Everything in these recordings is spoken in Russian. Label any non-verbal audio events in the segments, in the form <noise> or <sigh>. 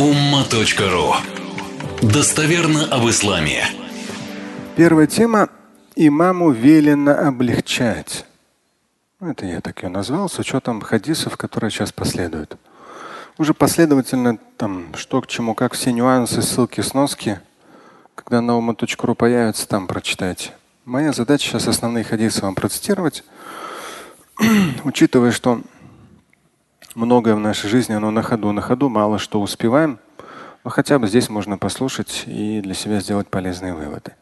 umma.ru Достоверно об исламе. Первая тема – имаму велено облегчать. Ну, это я так ее назвал, с учетом хадисов, которые сейчас последуют. Уже последовательно там, что к чему, как все нюансы, ссылки, сноски, когда на ума.ру появятся, там прочитайте. Моя задача сейчас основные хадисы вам процитировать, <clears throat> учитывая, что многое в нашей жизни, оно на ходу, на ходу, мало что успеваем. Но хотя бы здесь можно послушать и для себя сделать полезные выводы.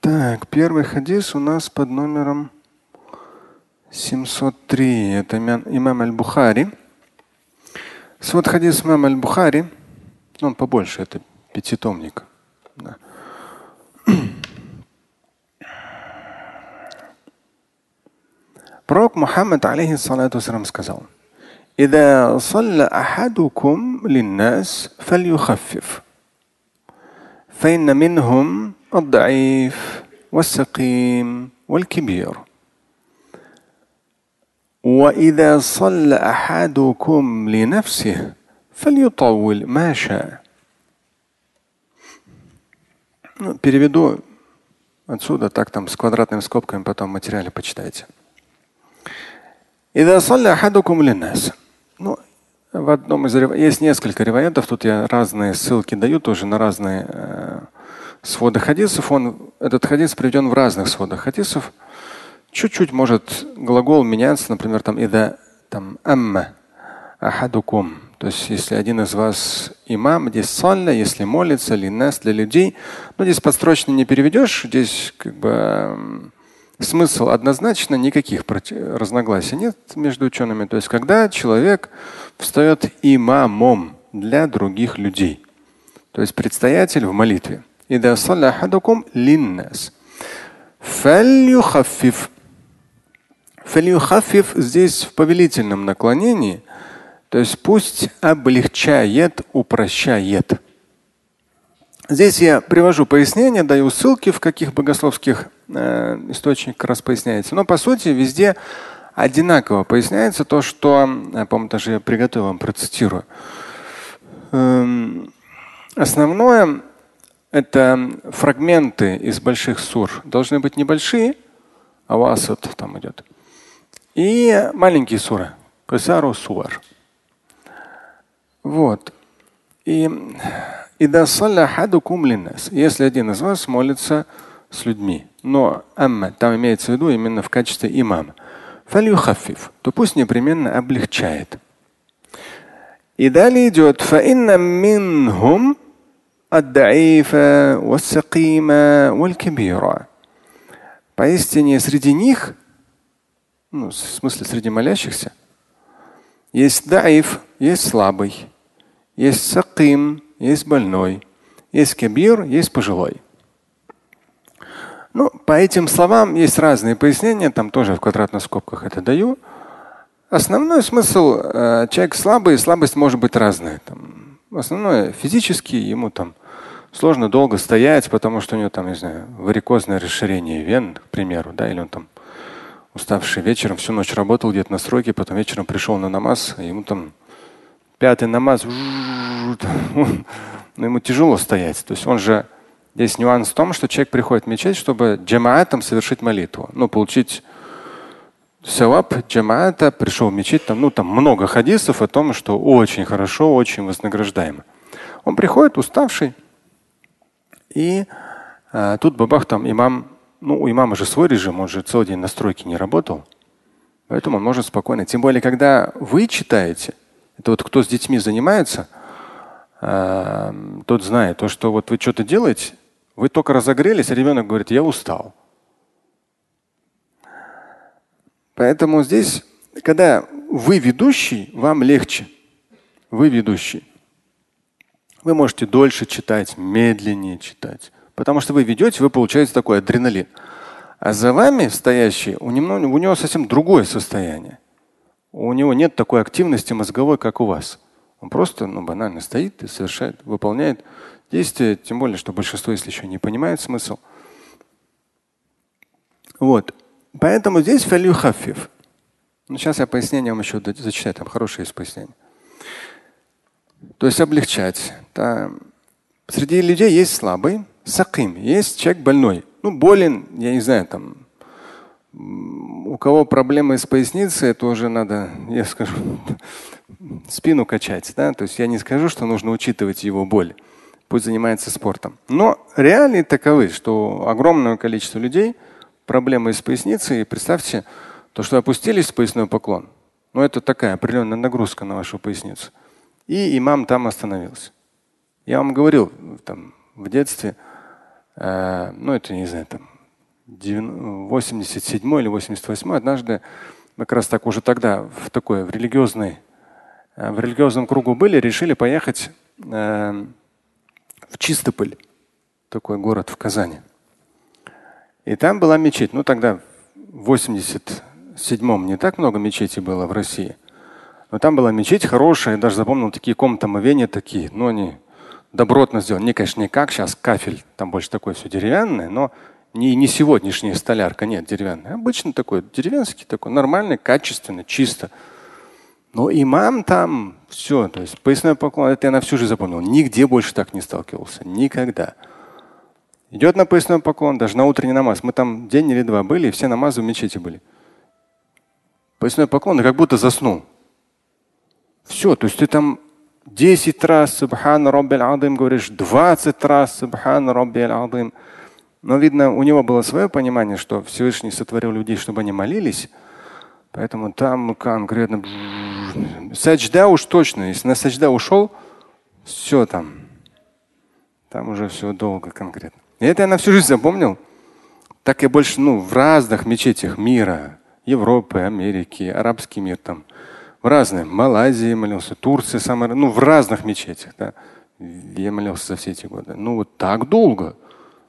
Так, первый хадис у нас под номером 703. Это имам Аль-Бухари. Свод хадис имам Аль-Бухари. Он побольше, это пятитомник. Да. Пророк Мухаммад, алейхиссалату сказал, إذا صلى أحدكم للناس فليخفف فإن منهم الضعيف والسقيم والكبير وإذا صلى أحدكم لنفسه فليطول ما شاء Переведу отсюда, так там с квадратными скобками потом в материале почитайте. Ну, в одном из есть несколько реваентов, тут я разные ссылки даю тоже на разные э, своды хадисов. Он, этот хадис приведен в разных сводах хадисов. Чуть-чуть может глагол меняться, например, там ида там амма ахадукум. То есть, если один из вас имам, здесь салля, если молится, линнас для людей, но здесь подстрочно не переведешь, здесь как бы Смысл однозначно, никаких разногласий нет между учеными. То есть, когда человек встает имамом для других людей, то есть предстоятель в молитве. И да линнас. Фальюхафиф. Фальюхафиф здесь в повелительном наклонении. То есть пусть облегчает, упрощает. Здесь я привожу пояснения, даю ссылки, в каких богословских э, источниках раз поясняется. Но по сути везде одинаково поясняется то, что, я, по-моему, даже я приготовил вам, процитирую. Эм, основное это фрагменты из больших сур. Должны быть небольшие, а васат там идет. И маленькие суры. Касару суар. Вот. И если один из вас молится с людьми, но амма, там имеется в виду именно в качестве имама, то пусть непременно облегчает. И далее идет минхум Поистине среди них, ну, в смысле среди молящихся, есть даиф, есть слабый, есть саким, есть больной, есть кабир, есть пожилой. Ну, по этим словам есть разные пояснения, там тоже в квадратных скобках это даю. Основной смысл э, человек слабый, слабость может быть разная. Там, основное физически ему там сложно долго стоять, потому что у него там, не знаю, варикозное расширение вен, к примеру, да, или он там уставший вечером, всю ночь работал где-то на стройке, потом вечером пришел на намаз, и ему там пятый намаз, <laughs> но ему тяжело стоять. То есть он же, здесь нюанс в том, что человек приходит в мечеть, чтобы джамаатом совершить молитву, ну, получить саваб джамаата, пришел в мечеть, там, ну, там много хадисов о том, что очень хорошо, очень вознаграждаемо. Он приходит уставший, и а, тут бабах там имам, ну, у имама же свой режим, он же целый день на стройке не работал. Поэтому он может спокойно. Тем более, когда вы читаете, это вот кто с детьми занимается, э, тот знает, то, что вот вы что-то делаете, вы только разогрелись, а ребенок говорит, я устал. Поэтому здесь, когда вы ведущий, вам легче. Вы ведущий. Вы можете дольше читать, медленнее читать. Потому что вы ведете, вы получаете такой адреналин. А за вами стоящий, у него, у него совсем другое состояние у него нет такой активности мозговой, как у вас. Он просто ну, банально стоит и совершает, выполняет действия, тем более, что большинство, если еще не понимает смысл. Вот. Поэтому здесь фалюхафиф. Ну, сейчас я пояснение вам еще зачитаю, там хорошее есть пояснение. То есть облегчать. Да. Среди людей есть слабый, саким, есть человек больной. Ну, болен, я не знаю, там, у кого проблемы с поясницей, это уже надо, я скажу, <laughs> спину качать. Да? То есть я не скажу, что нужно учитывать его боль. Пусть занимается спортом. Но реалии таковы, что огромное количество людей проблемы с поясницей. И представьте, то, что опустились в поясной поклон, ну это такая определенная нагрузка на вашу поясницу. И имам там остановился. Я вам говорил там, в детстве, э, ну это не знаю, там 87 или 88 однажды мы как раз так уже тогда в такой в религиозной э, в религиозном кругу были, решили поехать э, в Чистополь, такой город в Казани. И там была мечеть. Ну тогда в 87-м не так много мечетей было в России. Но там была мечеть хорошая, я даже запомнил такие комнаты омовения такие, но они добротно сделаны. Не, конечно, не как сейчас кафель, там больше такое все деревянное, но не, не сегодняшняя столярка, нет, деревянная. Обычно такой, деревенский такой, нормальный, качественный, чисто. Но имам там все, то есть поясной поклон, это я на всю жизнь запомнил. Нигде больше так не сталкивался. Никогда. Идет на поясной поклон, даже на утренний намаз. Мы там день или два были, и все намазы в мечети были. Поясной поклон, и как будто заснул. Все, то есть ты там 10 раз Субхан Раббил Адым говоришь, 20 раз Субхан Раббил Адым. Но, видно, у него было свое понимание, что Всевышний сотворил людей, чтобы они молились. Поэтому там конкретно саджда уж точно. Если на саджда ушел, все там. Там уже все долго конкретно. И это я на всю жизнь запомнил. Так я больше ну, в разных мечетях мира, Европы, Америки, арабский мир там, в разные, Малайзии молился, Турции, самые, ну в разных мечетях. Да. Я молился за все эти годы. Ну вот так долго.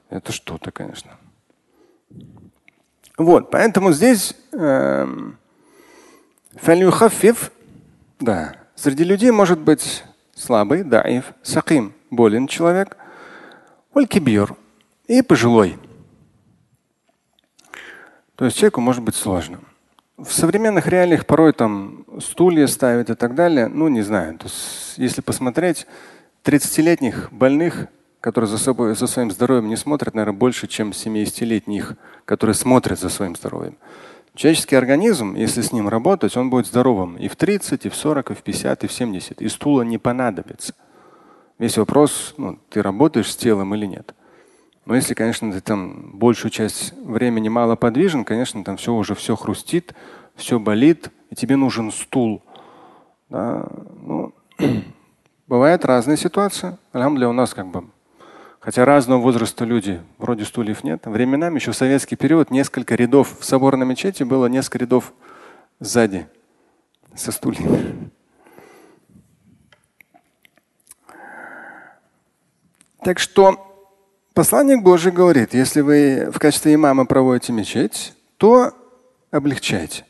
Это что-то, конечно. Вот, поэтому здесь э, да, среди людей может быть слабый, даиф, саким, болен человек, кибир и пожилой. То есть человеку может быть сложно. В современных реалиях порой там стулья ставят и так далее. Ну, не знаю. То есть, если посмотреть, 30-летних больных которые за, собой, за своим здоровьем не смотрят, наверное, больше, чем 70-летних, которые смотрят за своим здоровьем. Человеческий организм, если с ним работать, он будет здоровым и в 30, и в 40, и в 50, и в 70. И стула не понадобится. Весь вопрос, ну, ты работаешь с телом или нет. Но если, конечно, ты там большую часть времени мало подвижен, конечно, там все уже все хрустит, все болит, и тебе нужен стул. Да? Ну, <clears throat> бывают разные ситуации. Алхамдуля у нас как бы Хотя разного возраста люди, вроде стульев нет. Временами еще в советский период несколько рядов в соборной мечети было несколько рядов сзади со стульями. Так что посланник Божий говорит, если вы в качестве имама проводите мечеть, то облегчайте.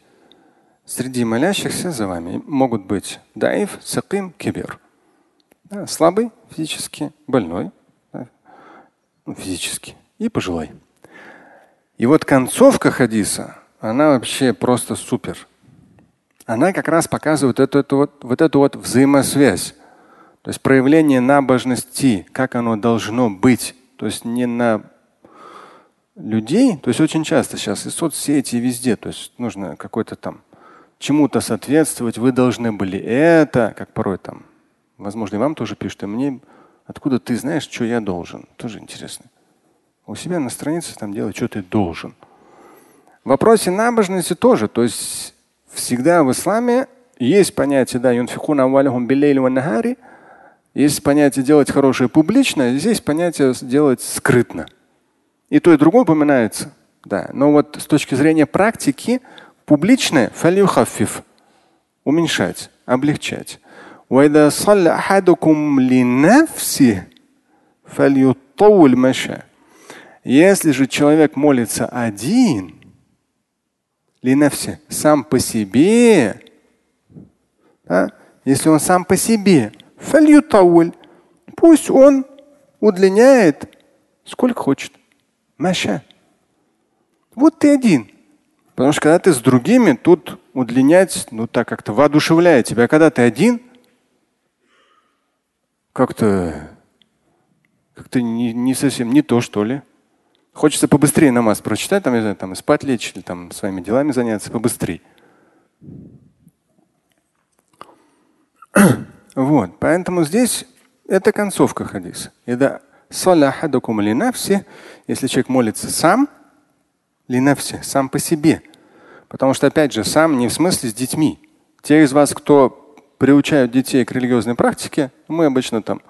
Среди молящихся за вами могут быть даиф, саким, кибер. слабый физически, больной, физически, и пожилой. И вот концовка хадиса, она вообще просто супер. Она как раз показывает эту, эту вот, вот эту вот взаимосвязь. То есть проявление набожности, как оно должно быть. То есть не на людей, то есть очень часто сейчас и соцсети, и везде, то есть нужно какой-то там чему-то соответствовать, вы должны были это, как порой там, возможно, и вам тоже пишут, и мне Откуда ты знаешь, что я должен? Тоже интересно. У себя на странице там делать, что ты должен. В вопросе набожности тоже. То есть всегда в исламе есть понятие, да, юнфикуна нагари, есть понятие делать хорошее публично, здесь понятие делать скрытно. И то, и другое упоминается. Да. Но вот с точки зрения практики, публичное уменьшать, облегчать. وإذا صلى أحدكم لنفسه فليطول مشى. Если же человек молится один, линавси, сам по себе, да? если он сам по себе, фальютауль, пусть он удлиняет сколько хочет. Маша. Вот ты один. Потому что когда ты с другими, тут удлинять, ну так как-то воодушевляет тебя. А когда ты один, как-то как-то не, не совсем не то, что ли. Хочется побыстрее намаз прочитать, там, не знаю, там, спать лечь или там своими делами заняться побыстрее. <clears throat> Вот, поэтому здесь это концовка хадиса. Это салахадакум линафси, если человек молится сам, линафси, сам по себе. Потому что, опять же, сам не в смысле с детьми. Те из вас, кто приучают детей к религиозной практике, мы обычно там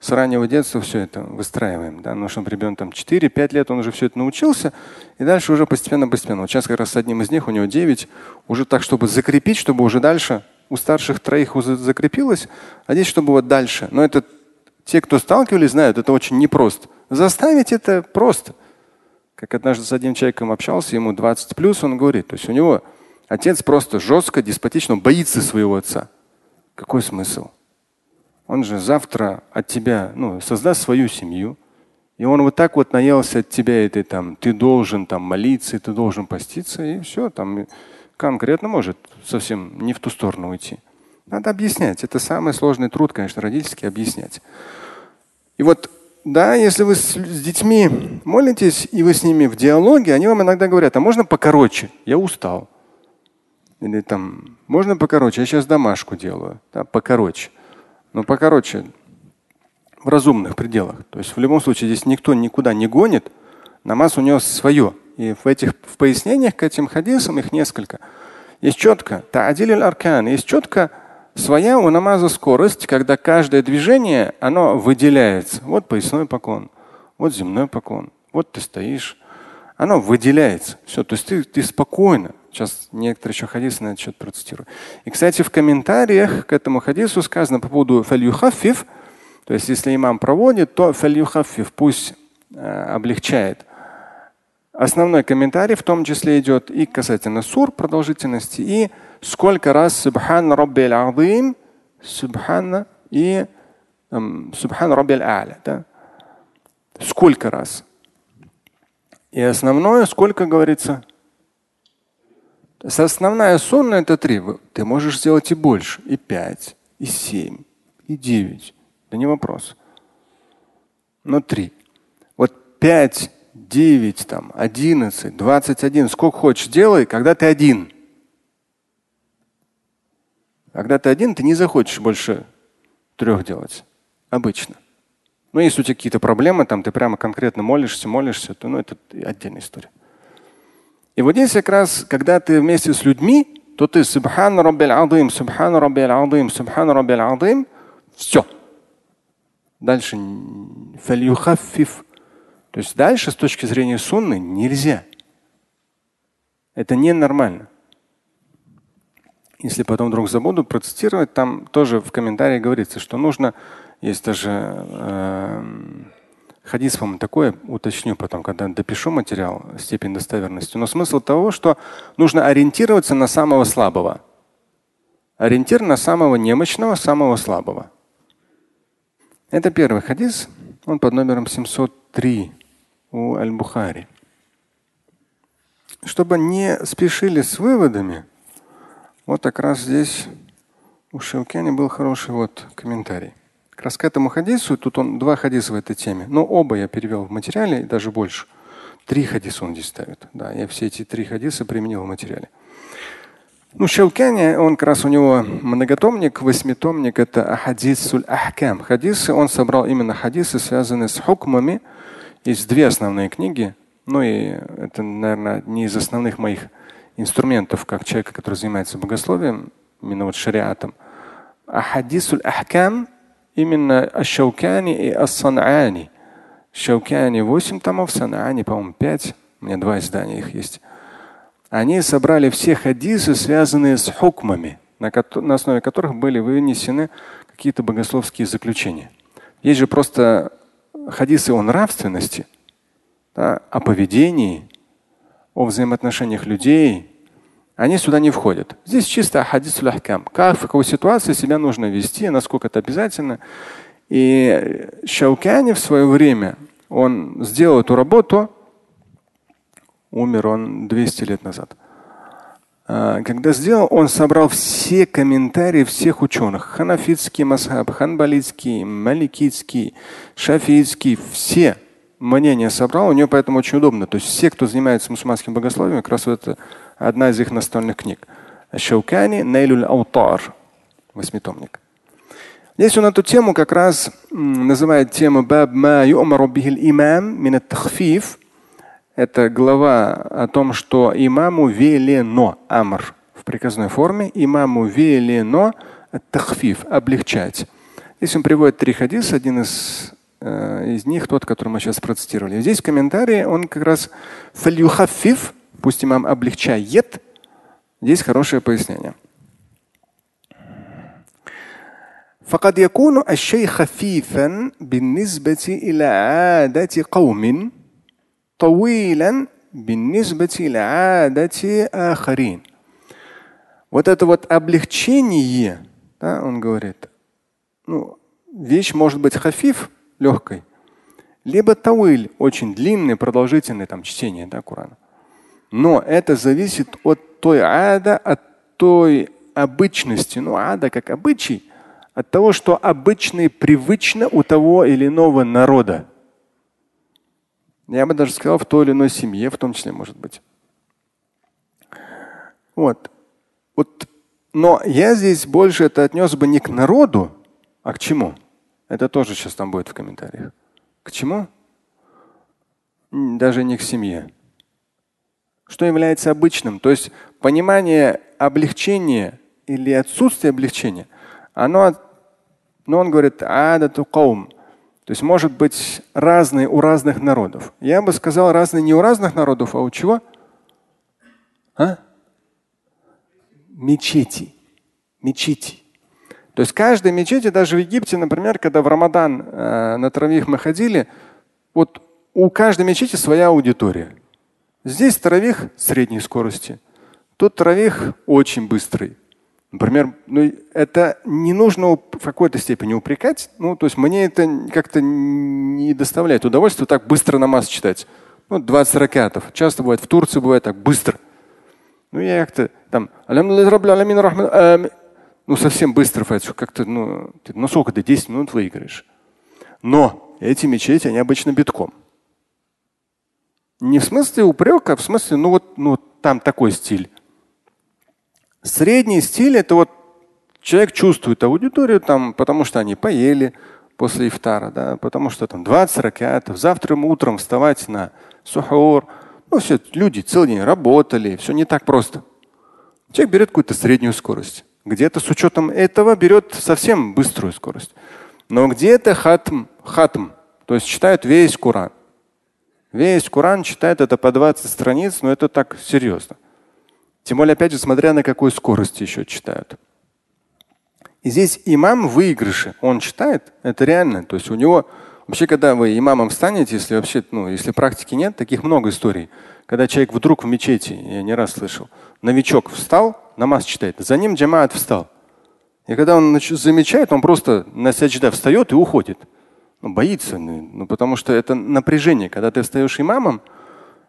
с раннего детства все это выстраиваем. Да? Ну, чтобы ребенок там 4-5 лет, он уже все это научился, и дальше уже постепенно-постепенно. Вот сейчас как раз с одним из них, у него 9, уже так, чтобы закрепить, чтобы уже дальше у старших троих уже закрепилось, а здесь, чтобы вот дальше. Но это те, кто сталкивались, знают, это очень непросто. Заставить это просто. Как однажды с одним человеком общался, ему 20 плюс, он говорит, то есть у него отец просто жестко, деспотично, боится своего отца. Какой смысл? Он же завтра от тебя ну, создаст свою семью. И он вот так вот наелся от тебя этой там, ты должен там молиться, ты должен поститься, и все, там конкретно может совсем не в ту сторону уйти. Надо объяснять. Это самый сложный труд, конечно, родительский объяснять. И вот, да, если вы с, с детьми молитесь, и вы с ними в диалоге, они вам иногда говорят, а можно покороче? Я устал. Или там, можно покороче, я сейчас домашку делаю, да, покороче. Но покороче, в разумных пределах. То есть в любом случае здесь никто никуда не гонит, намаз у него свое. И в этих в пояснениях к этим хадисам их несколько. Есть четко, та'адиль аркан, есть четко своя у намаза скорость, когда каждое движение, оно выделяется. Вот поясной поклон, вот земной поклон, вот ты стоишь. Оно выделяется. Все, то есть ты, ты спокойно. Сейчас некоторые еще хадисы на этот счет процитирую. И, кстати, в комментариях к этому хадису сказано по поводу фалюхафиф, то есть если имам проводит, то фалюхафиф пусть э, облегчает. Основной комментарий в том числе идет и касательно сур продолжительности, и сколько раз субхан раббил азим, субхана и эм, субхан раббил а'ля. Да? Сколько раз? И основное, сколько говорится? То основная сунна это три. Ты можешь сделать и больше, и пять, и семь, и девять. Да не вопрос. Но три. Вот пять, девять, там, одиннадцать, двадцать один, сколько хочешь делай, когда ты один. Когда ты один, ты не захочешь больше трех делать. Обычно. Но если у тебя какие-то проблемы, там ты прямо конкретно молишься, молишься, то ну, это отдельная история. И вот здесь как раз, когда ты вместе с людьми, то ты субхан раббил адым, субхан раббил адым, субхан раббил адым, все. Дальше фальюхаффиф. То есть дальше с точки зрения сунны нельзя. Это ненормально. Если потом вдруг забуду процитировать, там тоже в комментарии говорится, что нужно, есть даже э, Хадис, по-моему, такое уточню потом, когда допишу материал, степень достоверности. Но смысл того, что нужно ориентироваться на самого слабого. Ориентир на самого немощного, самого слабого. Это первый хадис. Он под номером 703 у Аль-Бухари. Чтобы не спешили с выводами, вот как раз здесь у Шевкяни был хороший вот комментарий. Как раз к этому хадису, тут он два хадиса в этой теме, но оба я перевел в материале, и даже больше. Три хадиса он здесь ставит. Да, я все эти три хадиса применил в материале. Ну, Шелкани, он как раз у него многотомник, восьмитомник, это хадисуль ахкам. Хадисы, он собрал именно хадисы, связанные с хукмами. Есть две основные книги. Ну и это, наверное, одни из основных моих инструментов, как человека, который занимается богословием, именно вот шариатом. Ахадисуль ахкам именно Аш-Шаукани и Ас-Сан'ани. Шаукани 8 томов, Сан'ани, по-моему, 5. У меня два издания их есть. Они собрали все хадисы, связанные с хукмами, на, на основе которых были вынесены какие-то богословские заключения. Есть же просто хадисы о нравственности, да, о поведении, о взаимоотношениях людей, они сюда не входят. Здесь чисто хадис ахкам. Как, в какой ситуации себя нужно вести, насколько это обязательно. И Шаукяни в свое время, он сделал эту работу, умер он 200 лет назад. а, когда сделал, он собрал все комментарии всех ученых. Ханафитский масхаб, ханбалитский, маликитский, шафийский, все мнения собрал. У него поэтому очень удобно. То есть все, кто занимается мусульманским богословием, как раз вот это одна из их настольных книг. Шаукани Нейлюль Аутар, восьмитомник. Здесь он эту тему как раз называет тему Баб ма имам мин тахфиф. Это глава о том, что имаму велено, амр в приказной форме, имаму велено тахфиф, облегчать. Здесь он приводит три хадиса, один из э, из них тот, который мы сейчас процитировали. Здесь в комментарии он как раз фальюхафиф, пусть имам облегчает. Здесь хорошее пояснение. فقد يكون الشيء خفيفا بالنسبة إلى عادة قوم طويلا بالنسبة إلى عادة آخرين. Вот это вот облегчение, да, он говорит, ну, вещь может быть хафиф, легкой, либо тауиль, очень длинный, продолжительный там чтение да, Корана. Но это зависит от той ада, от той обычности. Ну, ада как обычай, от того, что обычно и привычно у того или иного народа. Я бы даже сказал, в той или иной семье, в том числе, может быть. Вот. вот. Но я здесь больше это отнес бы не к народу, а к чему? Это тоже сейчас там будет в комментариях. К чему? Даже не к семье. Что является обычным? То есть понимание облегчения или отсутствие облегчения, оно, ну он говорит, адату каум. То есть может быть разные у разных народов. Я бы сказал разные не у разных народов, а у чего? А? Мечети. Мечети. То есть каждой мечети, даже в Египте, например, когда в Рамадан э, на Травих мы ходили, вот у каждой мечети своя аудитория. Здесь Таравих средней скорости, тут Таравих очень быстрый. Например, ну, это не нужно в какой-то степени упрекать. Ну, то есть мне это как-то не доставляет удовольствия так быстро намаз читать. Ну, 20 ракетов. Часто бывает, в Турции бывает так быстро. Ну, я как-то там, ну, совсем быстро фатиху, как-то, ну, ты, ну, сколько ты 10 минут выиграешь. Но эти мечети, они обычно битком. Не в смысле упрека, а в смысле, ну вот ну, там такой стиль. Средний стиль это вот человек чувствует аудиторию там, потому что они поели после ифтара, да, потому что там 20 ракетов, завтра утром вставать на сухур. Ну, все, люди целый день работали, все не так просто. Человек берет какую-то среднюю скорость. Где-то с учетом этого берет совсем быструю скорость. Но где-то хатм, хатм, то есть читают весь Куран. Весь Куран читает это по 20 страниц, но это так серьезно. Тем более, опять же, смотря на какой скорости еще читают. И здесь имам в. Он читает, это реально. То есть у него вообще, когда вы имамом станете, если вообще, ну, если практики нет, таких много историй. Когда человек вдруг в мечети, я не раз слышал, новичок встал, намаз читает, за ним джамаат встал. И когда он замечает, он просто на саджда встает и уходит. Ну, боится, ну, потому что это напряжение. Когда ты встаешь имамом,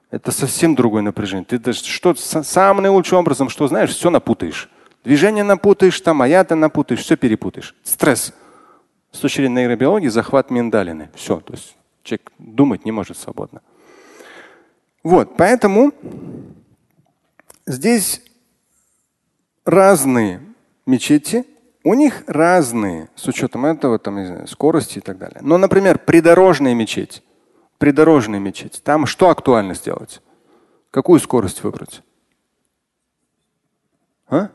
это совсем другое напряжение. Ты даже что самым наилучшим образом, что знаешь, все напутаешь. Движение напутаешь, там аяты напутаешь, все перепутаешь. Стресс. С точки зрения нейробиологии захват миндалины. Все. То есть человек думать не может свободно. Вот, поэтому здесь разные мечети, у них разные, с учетом этого, там, знаю, скорости и так далее. Но, например, придорожная мечеть придорожная мечеть. Там что актуально сделать? Какую скорость выбрать? А?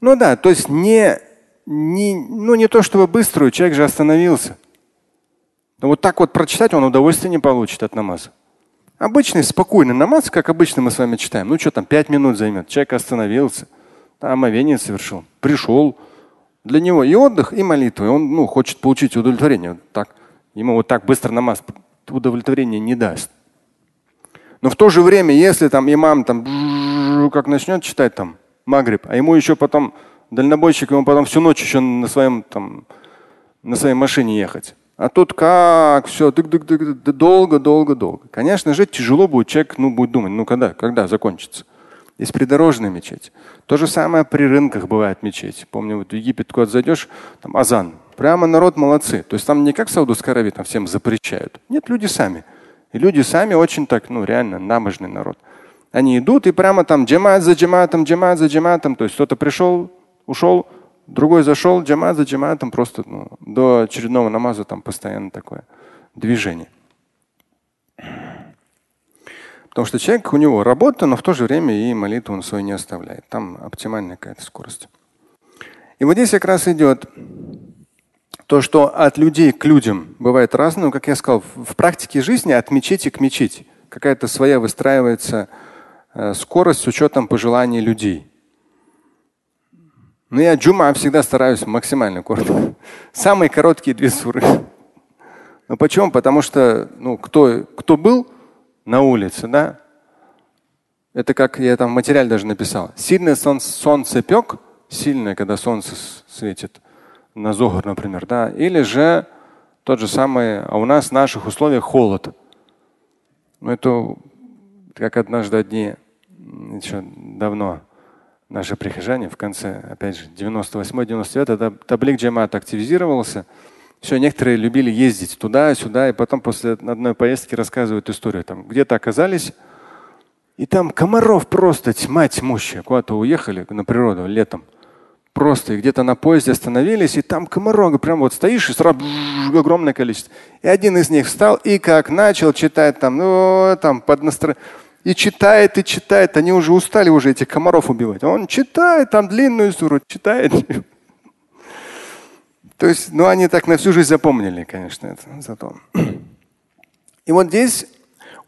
Ну да, то есть не, не, ну не то чтобы быструю, человек же остановился. Но вот так вот прочитать он удовольствия не получит от намаза. Обычный спокойный намаз, как обычно мы с вами читаем. Ну что там, пять минут займет. Человек остановился, омовение совершил, пришел. Для него и отдых, и молитва. И он ну, хочет получить удовлетворение. Так. Ему вот так быстро намаз удовлетворения не даст. Но в то же время, если там имам там как начнет читать там Магриб, а ему еще потом дальнобойщик, ему потом всю ночь еще на своем там на своей машине ехать. А тут как все, долго, долго, долго. Конечно же, тяжело будет человек, ну, будет думать, ну когда, когда закончится. Есть придорожная мечеть. То же самое при рынках бывает мечеть. Помню, вот в Египет куда зайдешь, там азан. Прямо народ молодцы. То есть там не как в Саудовской Аравии, там всем запрещают. Нет, люди сами. И люди сами очень так, ну реально, набожный народ. Они идут и прямо там джамат за джаматом, джамат за джаматом. То есть кто-то пришел, ушел, другой зашел, джамат за джаматом. Просто ну, до очередного намаза там постоянно такое движение. Потому что человек, у него работа, но в то же время и молитву он свою не оставляет. Там оптимальная какая-то скорость. И вот здесь как раз идет то, что от людей к людям бывает разное. Как я сказал, в практике жизни от мечети к мечети какая-то своя выстраивается э, скорость с учетом пожеланий людей. Но я джума всегда стараюсь максимально коротко. <laughs> Самые короткие две суры. Но почему? Потому что ну, кто, кто был, на улице, да? Это как я там в материале даже написал. Сильное солнце, солнце пек, сильное, когда солнце светит на зогор, например, да? Или же тот же самый, а у нас в наших условиях холод. Ну это как однажды одни еще давно наши прихожане в конце, опять же, 98-99, таблик джамат активизировался. Все, некоторые любили ездить туда-сюда, и потом после одной поездки рассказывают историю. Там где-то оказались, и там комаров просто тьма тьмущая. Куда-то уехали на природу летом. Просто где-то на поезде остановились, и там комаров, прям вот стоишь, и сразу огромное количество. И один из них встал и как начал читать там, ну, там под настроение. И читает, и читает. Они уже устали уже этих комаров убивать. Он читает там длинную суру, читает. То есть, ну они так на всю жизнь запомнили, конечно, это зато. И вот здесь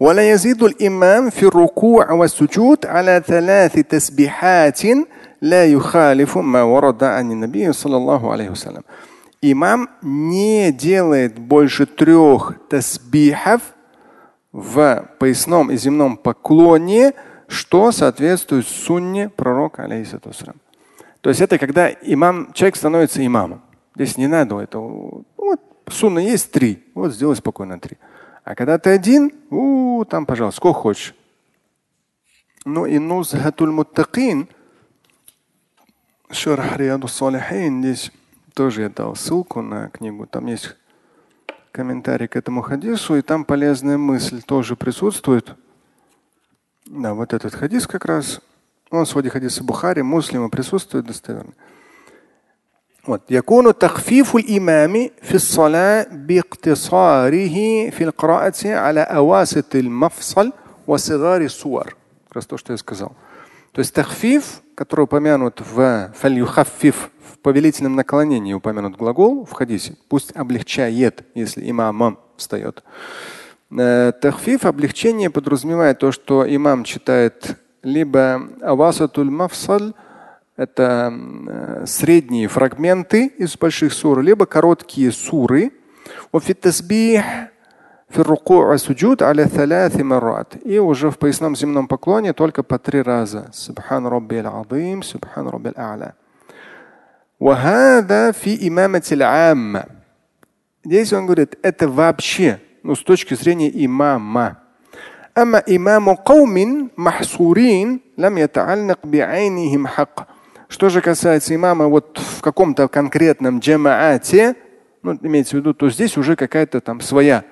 ولا يزيد الإمام في الركوع والسجود على ثلاث تسبيحات لا يخالف ما ورد عن النبي صلى الله عليه وسلم. Имам не делает больше трех тасбихов в поясном и земном поклоне, что соответствует сунне пророка, алейхиссату То есть это когда имам, человек становится имамом. Здесь не надо этого. Вот сунна есть три. Вот сделай спокойно три. А когда ты один, у, там, пожалуйста, сколько хочешь. Ну и нузхатуль муттакин, шарх рияду салихин, здесь тоже я дал ссылку на книгу. Там есть комментарий к этому хадису, и там полезная мысль тоже присутствует. Да, вот этот хадис как раз, он в своде хадиса Бухари, муслима присутствует достоверно. Вот. يكون تخفيف الإمام في الصلاة باقتصاره في القراءة على أواسط المفصل وصغار الصور. Как раз то, что я сказал. То есть тахфиф, который упомянут в фальюхаффиф, в повелительном наклонении упомянут глагол в хадисе, пусть облегчает, если имам встает. Э, тахфиф, облегчение подразумевает то, что имам читает либо авасатуль мафсаль, это э, средние фрагменты из больших сур, либо короткие суры. И уже в поясном земном поклоне только по три раза. Субхан раббил азим, субхан раббил а'ля. وهذا في إمامة العامة. Здесь он говорит, это вообще, ну, с точки зрения имама. أما إمام قوم محصورين لم يتعلق بعينهم حق. что же касается имама вот в каком-то конкретном джамаате, ну, имеется в виду, то здесь уже какая-то там своя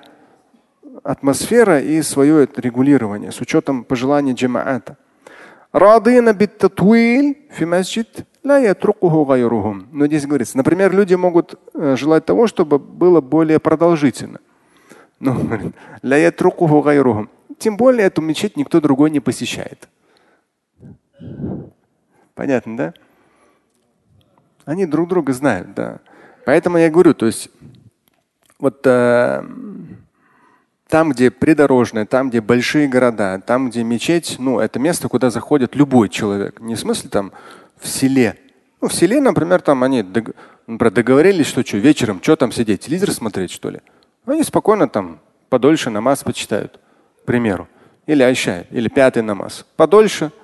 атмосфера и свое это регулирование с учетом пожеланий джамаата. Но здесь говорится, например, люди могут э, желать того, чтобы было более продолжительно. Ну, Тем более эту мечеть никто другой не посещает. Понятно, да? Они друг друга знают, да. Поэтому я говорю, то есть вот э, там, где придорожное, там, где большие города, там, где мечеть, ну, это место, куда заходит любой человек. Не в смысле там в селе. Ну, в селе, например, там они например, договорились, что что, вечером, что там сидеть, телевизор смотреть, что ли. Они спокойно там подольше намаз почитают, к примеру. Или айша, или пятый намаз. Подольше –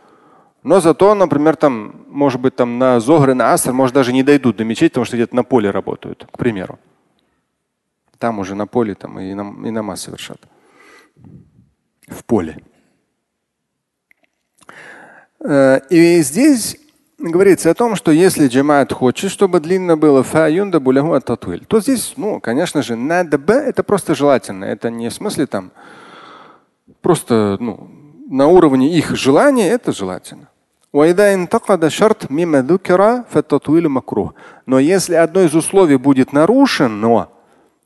но зато, например, там, может быть, там на Зогры, на Аср, может, даже не дойдут до мечети, потому что где-то на поле работают, к примеру. Там уже на поле там и, на, и намаз совершат. В поле. Э, и здесь говорится о том, что если джамаат хочет, чтобы длинно было фаюнда татуиль, то здесь, ну, конечно же, надо б это просто желательно. Это не в смысле там просто ну, на уровне их желания, это желательно. Но если одно из условий будет нарушено,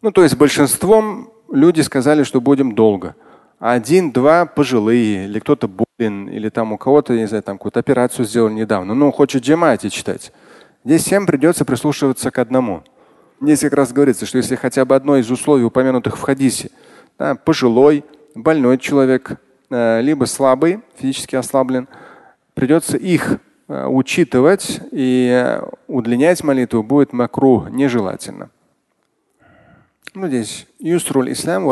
ну то есть большинством люди сказали, что будем долго. Один-два пожилые, или кто-то болен, или там у кого-то, не знаю, там какую-то операцию сделали недавно, ну хочет джемати читать. Здесь всем придется прислушиваться к одному. Здесь как раз говорится, что если хотя бы одно из условий, упомянутых в хадисе, да, пожилой, больной человек, э, либо слабый, физически ослаблен, придется их э, учитывать и удлинять молитву будет макру нежелательно. Ну, здесь юсруль ислам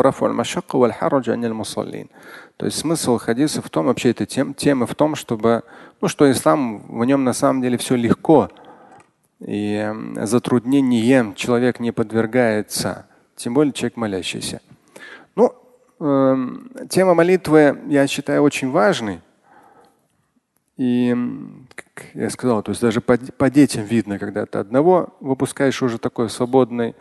То есть смысл хадиса в том, вообще это тем, тема в том, чтобы, ну, что ислам, в нем на самом деле все легко. И затруднением человек не подвергается, тем более человек молящийся. Ну, э, тема молитвы, я считаю, очень важной. И, как я сказал, то есть даже по, по детям видно, когда ты одного выпускаешь уже такой свободный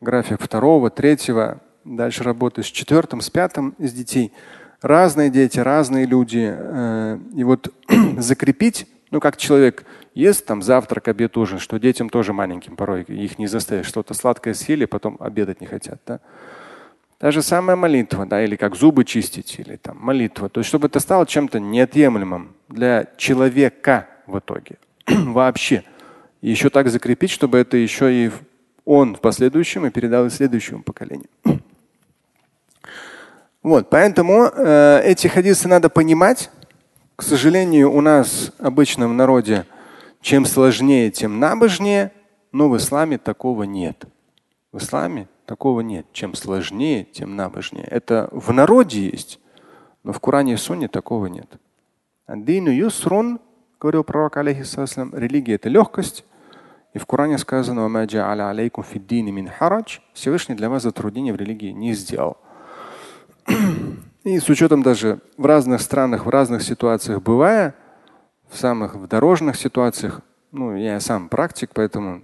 график второго, третьего, дальше работаешь с четвертым, с пятым из детей. Разные дети, разные люди. Э, и вот <clears throat> закрепить, ну как человек ест там завтрак, обед, ужин, что детям тоже маленьким порой их не заставишь. Что-то сладкое съели, потом обедать не хотят. Да? Та же самая молитва, да, или как зубы чистить, или там молитва. То есть, чтобы это стало чем-то неотъемлемым для человека в итоге. <clears throat> Вообще. Еще так закрепить, чтобы это еще и он в последующем и передал и следующему поколению. <clears throat> Вот, поэтому э, эти хадисы надо понимать. К сожалению, у нас обычно в народе чем сложнее, тем набожнее, но в исламе такого нет. В исламе такого нет. Чем сложнее, тем набожнее. Это в народе есть, но в Коране и Сунне такого нет. Аддину юсрун, говорил пророк, алейхиссалам, религия это легкость, и в Коране сказано, Всевышний для вас затруднения в религии не сделал. И с учетом даже в разных странах, в разных ситуациях бывая, в самых в дорожных ситуациях, ну, я сам практик, поэтому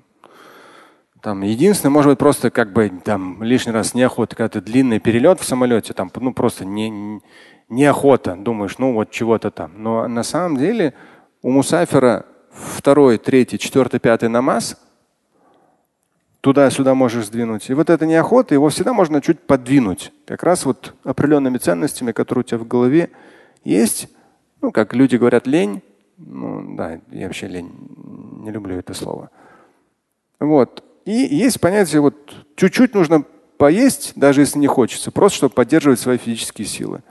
там единственное, может быть, просто как бы там лишний раз неохота, когда ты длинный перелет в самолете, там, ну, просто не, неохота, думаешь, ну, вот чего-то там. Но на самом деле у мусафира второй, третий, четвертый, пятый намаз, туда-сюда можешь сдвинуть. И вот эта неохота, его всегда можно чуть подвинуть. Как раз вот определенными ценностями, которые у тебя в голове есть. Ну, как люди говорят, лень. Ну, да, я вообще лень, не люблю это слово. Вот. И есть понятие, вот чуть-чуть нужно поесть, даже если не хочется, просто чтобы поддерживать свои физические силы.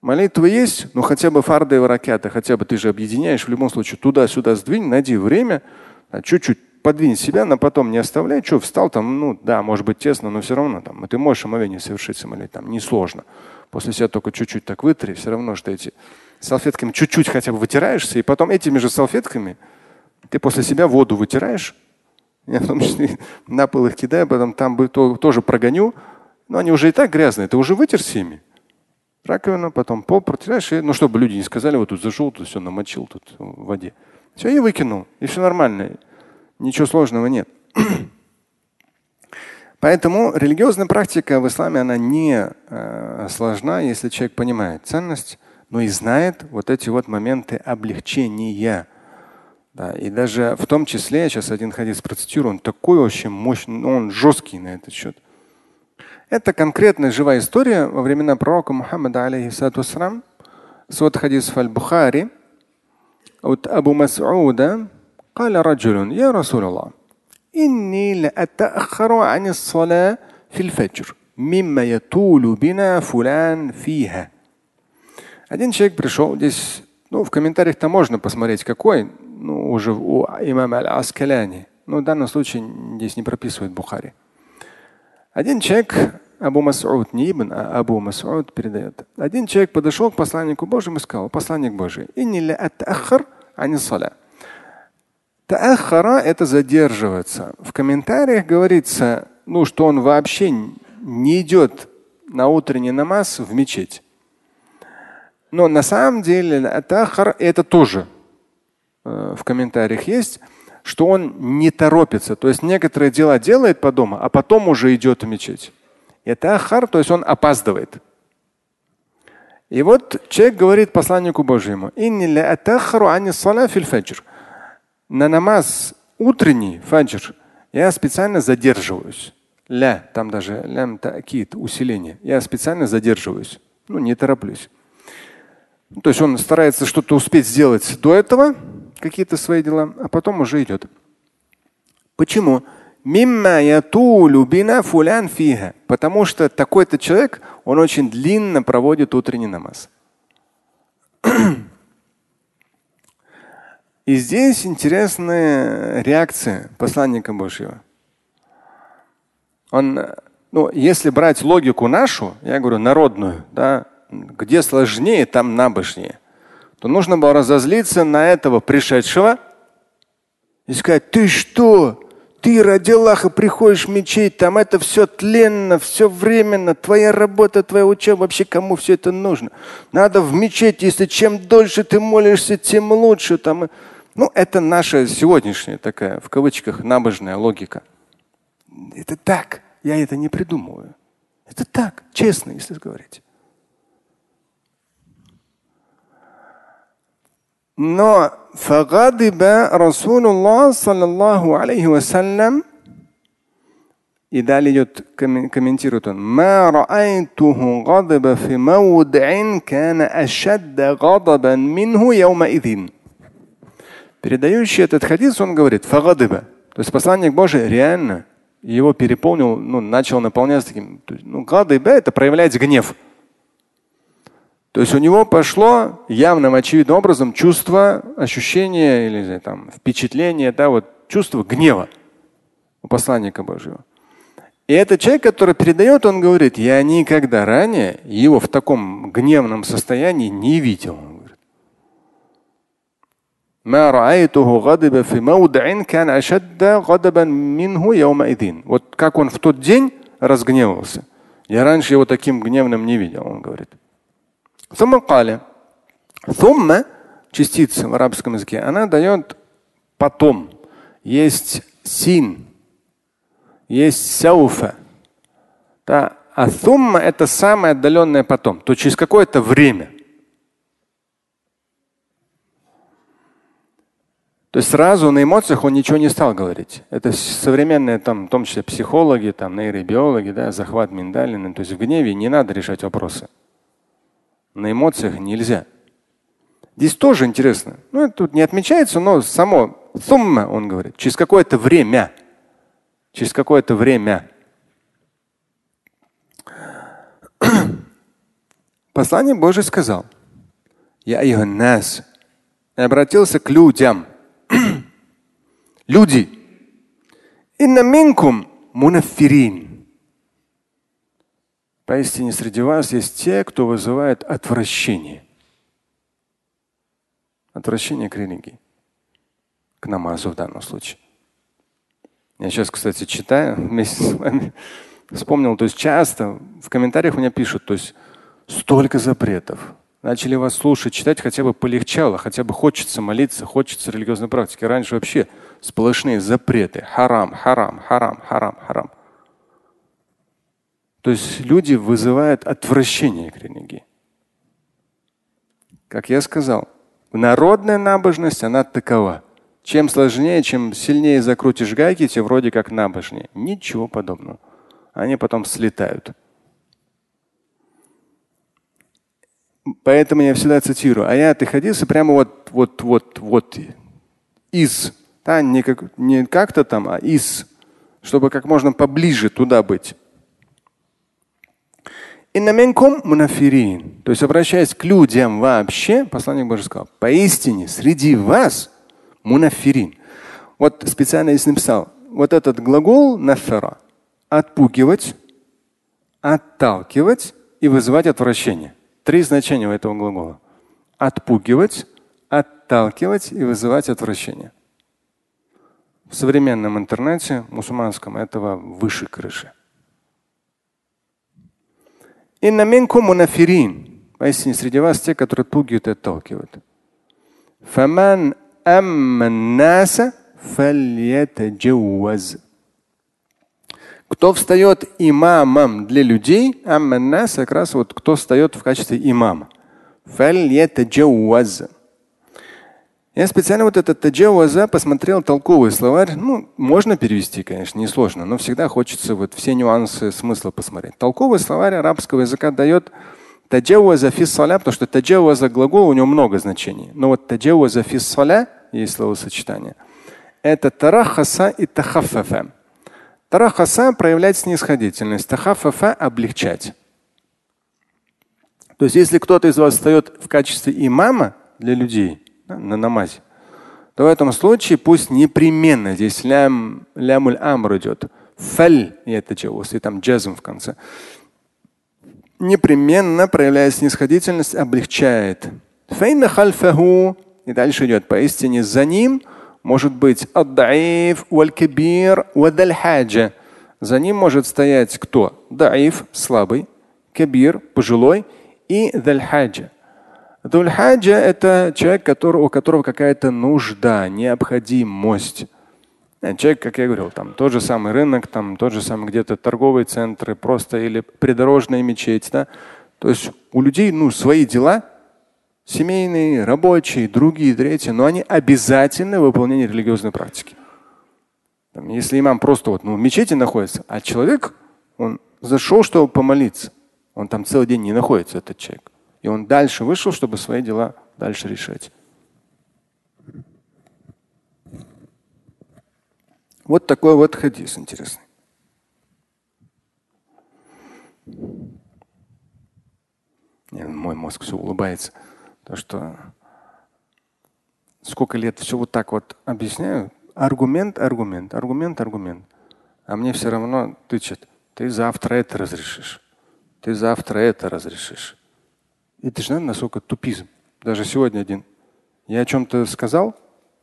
Молитва есть, но хотя бы фарды и ракеты, хотя бы ты же объединяешь в любом случае туда-сюда сдвинь, найди время, а чуть-чуть подвинь себя, но потом не оставляй. Что, встал там, ну да, может быть тесно, но все равно там. Ты можешь омовение совершить самолет, там несложно. После себя только чуть-чуть так вытри, все равно, что эти салфетками чуть-чуть хотя бы вытираешься, и потом этими же салфетками ты после себя воду вытираешь. Я в том числе на пол их кидаю, потом там тоже прогоню. Но они уже и так грязные, ты уже вытер ими раковину, потом пол протираешь, и, ну, чтобы люди не сказали, вот тут зашел, тут все намочил тут в воде. Все, и выкинул. И все нормально. Ничего сложного нет. <clears throat> Поэтому религиозная практика в исламе, она не э, сложна, если человек понимает ценность, но и знает вот эти вот моменты облегчения. Да, и даже в том числе, я сейчас один хадис процитирую, он такой очень мощный, он жесткий на этот счет. Это конкретная живая история во времена пророка Мухаммада, алейхиссалату вассалам. Свод хадис Фаль-Бухари от Абу Мас'уда قال رجل يا رسول الله إني لأتأخر عن الصلاة في الفجر مما يطول بنا فلان فيها. Один человек пришел здесь, ну, в комментариях-то можно посмотреть, какой, ну, уже у имама Аль-Аскаляни. Но в данном случае здесь не прописывает Бухари. Один человек, Абу Мас'уд, не Ибн, а Абу Мас'уд передает. Один человек подошел к посланнику Божьему и сказал, посланник Божий, Таахара – это задерживаться. В комментариях говорится, ну, что он вообще не идет на утренний намаз в мечеть. Но на самом деле атахар это тоже в комментариях есть, что он не торопится. То есть некоторые дела делает по дому, а потом уже идет в мечеть. Это ахар, то есть он опаздывает. И вот человек говорит посланнику Божьему, на намаз утренний фаджр я специально задерживаюсь. Ля, там даже лям та'кид, усиление. Я специально задерживаюсь. Ну, не тороплюсь. То есть он старается что-то успеть сделать до этого, какие-то свои дела, а потом уже идет. Почему? Потому что такой-то человек, он очень длинно проводит утренний намаз. И здесь интересная реакция посланника Божьего. Он, ну, если брать логику нашу, я говорю народную, да, где сложнее, там набожнее, то нужно было разозлиться на этого пришедшего и сказать, ты что? Ты ради Аллаха приходишь в мечеть, там это все тленно, все временно, твоя работа, твоя учеба, вообще кому все это нужно? Надо в мечеть, если чем дольше ты молишься, тем лучше. Там. Ну, это наша сегодняшняя такая, в кавычках, набожная логика. Это так. Я это не придумываю. Это так, честно, если говорить. Но фагадиба Расулуллах саллаллаху алейхи вассалям и далее идет, комментирует он. ما رأيته غضب في موضع كان أشد غضبا منه يومئذ. Передающий этот хадис, он говорит, фагадыба. То есть посланник Божий реально его переполнил, ну, начал наполняться таким. Ну, гадыба это проявлять гнев. То есть у него пошло явным, очевидным образом чувство, ощущение или там, впечатление, да, вот чувство гнева у посланника Божьего. И этот человек, который передает, он говорит, я никогда ранее его в таком гневном состоянии не видел. Вот как он в тот день разгневался. Я раньше его таким гневным не видел, он говорит. ثم قال ثم частица в арабском языке, она дает потом. Есть син, есть сауфа. Да? А сумма это самое отдаленное потом, то через какое-то время. То есть сразу на эмоциях он ничего не стал говорить. Это современные, там, в том числе психологи, там, нейробиологи, да, захват миндалины. То есть в гневе не надо решать вопросы. На эмоциях нельзя. Здесь тоже интересно. Ну, это тут не отмечается, но само сумма, он говорит, через какое-то время. Через какое-то время. <clears throat> Послание Божие сказал. Я нас. И обратился к людям. <clears throat> Люди. Инна мунафирин. Поистине среди вас есть те, кто вызывает отвращение. Отвращение к религии. К намазу в данном случае. Я сейчас, кстати, читаю вместе с вами. Вспомнил, то есть часто в комментариях мне пишут, то есть столько запретов. Начали вас слушать, читать хотя бы полегчало, хотя бы хочется молиться, хочется религиозной практики. Раньше вообще сплошные запреты. Харам, харам, харам, харам, харам. То есть люди вызывают отвращение к религии. Как я сказал, народная набожность, она такова. Чем сложнее, чем сильнее закрутишь гайки, тем вроде как набожнее. Ничего подобного. Они потом слетают. Поэтому я всегда цитирую. А я ты ходился прямо вот, вот, вот, вот из. Да, не, как, не как-то там, а из. Чтобы как можно поближе туда быть. То есть, обращаясь к людям вообще, посланник Божий сказал, поистине среди вас мунафирин. Вот специально здесь написал, вот этот глагол нафера отпугивать, отталкивать и вызывать отвращение. Три значения у этого глагола. Отпугивать, отталкивать и вызывать отвращение. В современном интернете, мусульманском, этого выше крыши. Инна минкум мунафирин. Поистине среди вас те, которые пугают и отталкивают. Фаман амманнаса фальятаджауаз. Кто встает имамом для людей, амманнаса как раз вот кто встает в качестве имама. Фальятаджауаз. Я специально вот этот таджауаза посмотрел толковый словарь. Ну, можно перевести, конечно, несложно, но всегда хочется вот все нюансы смысла посмотреть. Толковый словарь арабского языка дает таджауаза фис потому что таджауаза глагол у него много значений. Но вот таджауаза фис есть словосочетание. Это тарахаса и тахаффафа. Тарахаса проявлять снисходительность, тахафафа облегчать. То есть, если кто-то из вас встает в качестве имама для людей на намазе, то в этом случае пусть непременно здесь лям, лямуль амр идет. Фаль и это джаус, и там джазм в конце. Непременно, проявляя снисходительность, облегчает. И дальше идет. Поистине за ним – может быть ад-даиф валь-кабир вадаль-хаджа. За ним может стоять кто? Даиф, слабый, кабир, пожилой и даль-хаджа. Дуль-хаджа – это человек, который, у которого какая-то нужда, необходимость. Э, человек, как я говорил, там тот же самый рынок, там тот же самый где-то торговые центры, просто или придорожная мечеть. Да? То есть у людей ну, свои дела, семейные, рабочие, другие, третьи, но они обязательны в выполнении религиозной практики. Там, если имам просто вот, ну, в мечети находится, а человек, он зашел, чтобы помолиться, он там целый день не находится, этот человек. И он дальше вышел, чтобы свои дела дальше решать. Вот такой вот хадис интересный. Мой мозг все улыбается. То, что сколько лет все вот так вот объясняю, аргумент, аргумент, аргумент, аргумент. А мне все равно тычет. Ты завтра это разрешишь. Ты завтра это разрешишь. И ты же знаешь, насколько тупизм. Даже сегодня один. Я о чем-то сказал,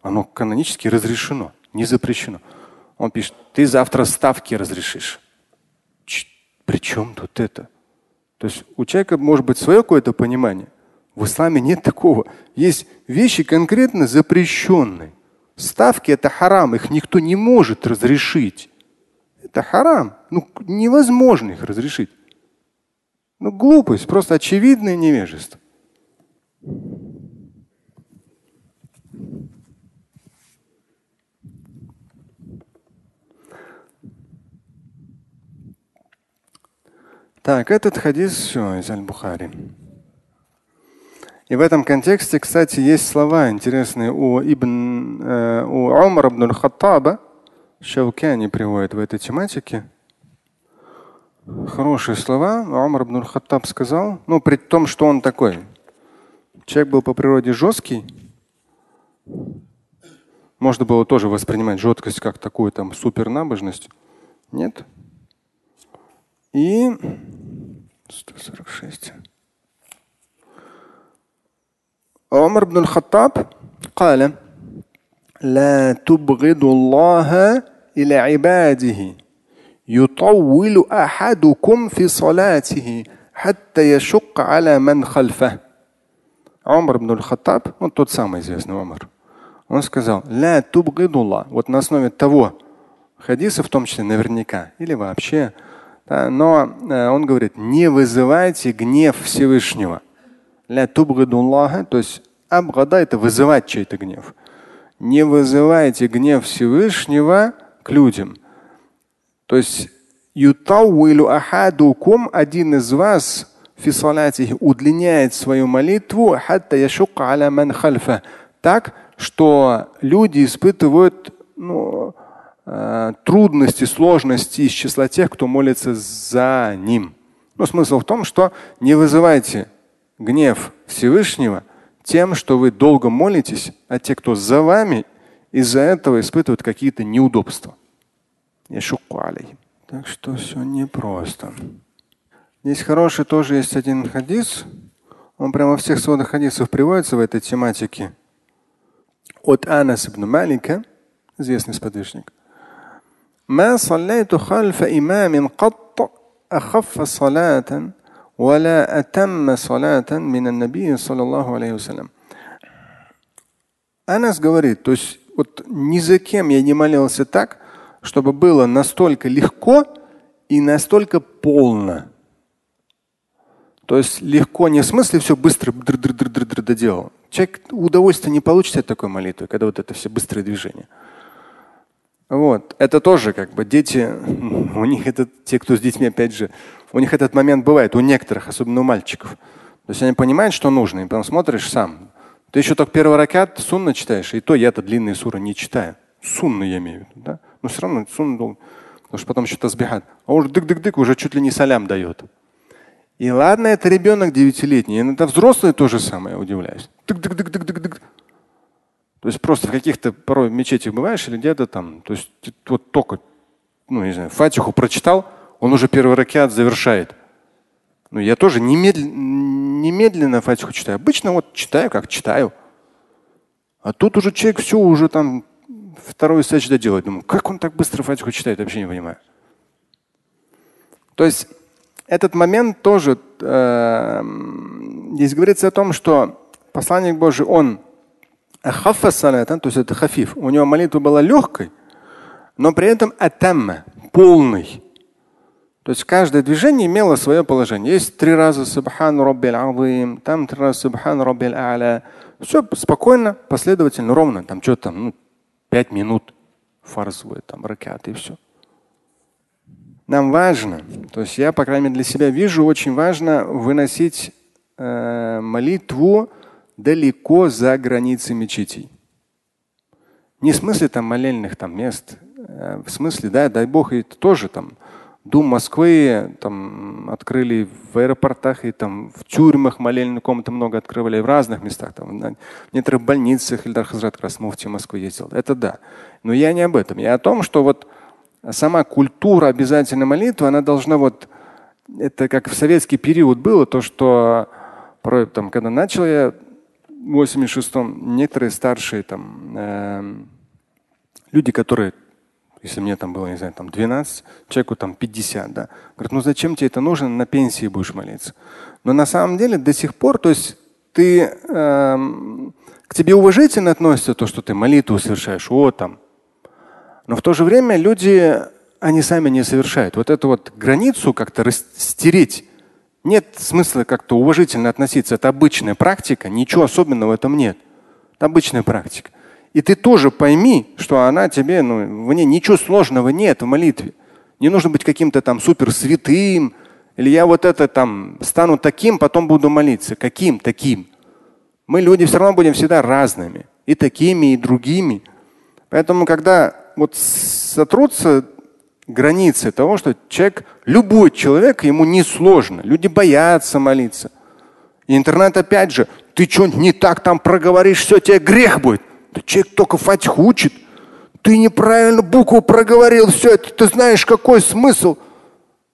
оно канонически разрешено, не запрещено. Он пишет, ты завтра ставки разрешишь. При чем тут это? То есть у человека может быть свое какое-то понимание. В исламе нет такого. Есть вещи конкретно запрещенные. Ставки это харам, их никто не может разрешить. Это харам. Ну, невозможно их разрешить. Ну, глупость, просто очевидное невежество. Так, этот хадис все из Аль-Бухари. И в этом контексте, кстати, есть слова интересные у Ибн, э, у Умар ибн Хаттаба. Шаукяни приводит в этой тематике. Хорошие слова. Умар ибн Хаттаб сказал, ну, при том, что он такой. Человек был по природе жесткий. Можно было тоже воспринимать жесткость как такую там супернабожность. Нет. И 146. عمر بن الخطاب قال لا تبغض الله إلى عباده يطول أحدكم في صلاته حتى يشق على من خلفه Умар ибн Хаттаб, он тот самый известный Умар, он сказал, ля тубгидулла, вот на основе того хадиса, в том числе наверняка, или вообще, да, но э, он говорит, не вызывайте гнев Всевышнего. Ля тубгидуллаха, то есть абгада это вызывать чей-то гнев. Не вызывайте гнев Всевышнего к людям. то есть ютауилу ахадукум, один из вас фисалатихи удлиняет свою молитву хатта яшука аля ман хальфа. Так, что люди испытывают ну, э, трудности, сложности из числа тех, кто молится за ним. Но смысл в том, что не вызывайте гнев Всевышнего тем, что вы долго молитесь, а те, кто за вами, из-за этого испытывают какие-то неудобства. Так что все непросто. Здесь хороший тоже есть один хадис. Он прямо во всех сводах хадисов приводится в этой тематике. От Анас ибн Малика, известный сподвижник. ما صليت خلف إمام قط أخف صلاة ولا أتم صلاة من النبي صلى الله عليه وسلم. Анас говорит, то есть вот ни за кем я не молился так, чтобы было настолько легко и настолько полно. То есть легко не в смысле все быстро доделал. Человек удовольствие не получит от такой молитвы, когда вот это все быстрые движения. Вот. Это тоже как бы дети, у них это, те, кто с детьми, опять же, у них этот момент бывает, у некоторых, особенно у мальчиков. То есть они понимают, что нужно, и потом смотришь сам. Ты еще только первый ракет сунна читаешь, и то я-то длинные суры не читаю. Сунны я имею в виду, да? Но все равно сунна должен, потому что потом еще тазбихат. А уже дык-дык-дык уже чуть ли не салям дает. И ладно, это ребенок девятилетний, иногда взрослые то же самое, удивляюсь. Дык-дык-дык-дык-дык. То есть просто в каких-то порой мечетях бываешь или где-то там, то есть вот только, ну не знаю, Фатиху прочитал, он уже первый ракет завершает. Ну я тоже немедленно, немедленно Фатиху читаю. Обычно вот читаю, как читаю. А тут уже человек все уже там второй сачда делает. Думаю, как он так быстро Фатиху читает, вообще не понимаю. То есть этот момент тоже, э, здесь говорится о том, что посланник Божий, он то есть это хафиф, у него молитва была легкой, но при этом атамма, полный. То есть каждое движение имело свое положение. Есть три раза субхан роббил азим, там три раза субхан роббил а'ля. Все спокойно, последовательно, ровно. Там что там, ну, пять минут фарзовые, там ракеты и все. Нам важно, то есть я, по крайней мере, для себя вижу, очень важно выносить э, молитву далеко за границы мечетей. Не в смысле там молельных там мест, а в смысле, да, дай бог, и тоже там Дум Москвы там открыли в аэропортах и там в тюрьмах молельные комнаты много открывали в разных местах, там, в некоторых больницах Ильдар Хазрат Красмуфти в Москву ездил. Это да. Но я не об этом. Я о том, что вот сама культура обязательной молитвы, она должна вот, это как в советский период было, то, что там, когда начал я в 86-м, некоторые старшие там э, люди, которые если мне там было, не знаю, там 12, человеку там 50, да. Говорят, ну зачем тебе это нужно, на пенсии будешь молиться. Но на самом деле до сих пор, то есть ты, э, к тебе уважительно относятся то, что ты молитву совершаешь, о там. Но в то же время люди, они сами не совершают. Вот эту вот границу как-то растереть. Нет смысла как-то уважительно относиться. Это обычная практика, ничего особенного в этом нет. Это обычная практика. И ты тоже пойми, что она тебе, ну, в ней ничего сложного нет в молитве. Не нужно быть каким-то там супер святым. Или я вот это там стану таким, потом буду молиться. Каким таким? Мы люди все равно будем всегда разными. И такими, и другими. Поэтому, когда вот сотрутся границы того, что человек, любой человек, ему не сложно. Люди боятся молиться. И интернет опять же, ты что-нибудь не так там проговоришь, все, тебе грех будет. Да человек только фатиху учит. Ты неправильно букву проговорил, все это, ты знаешь, какой смысл.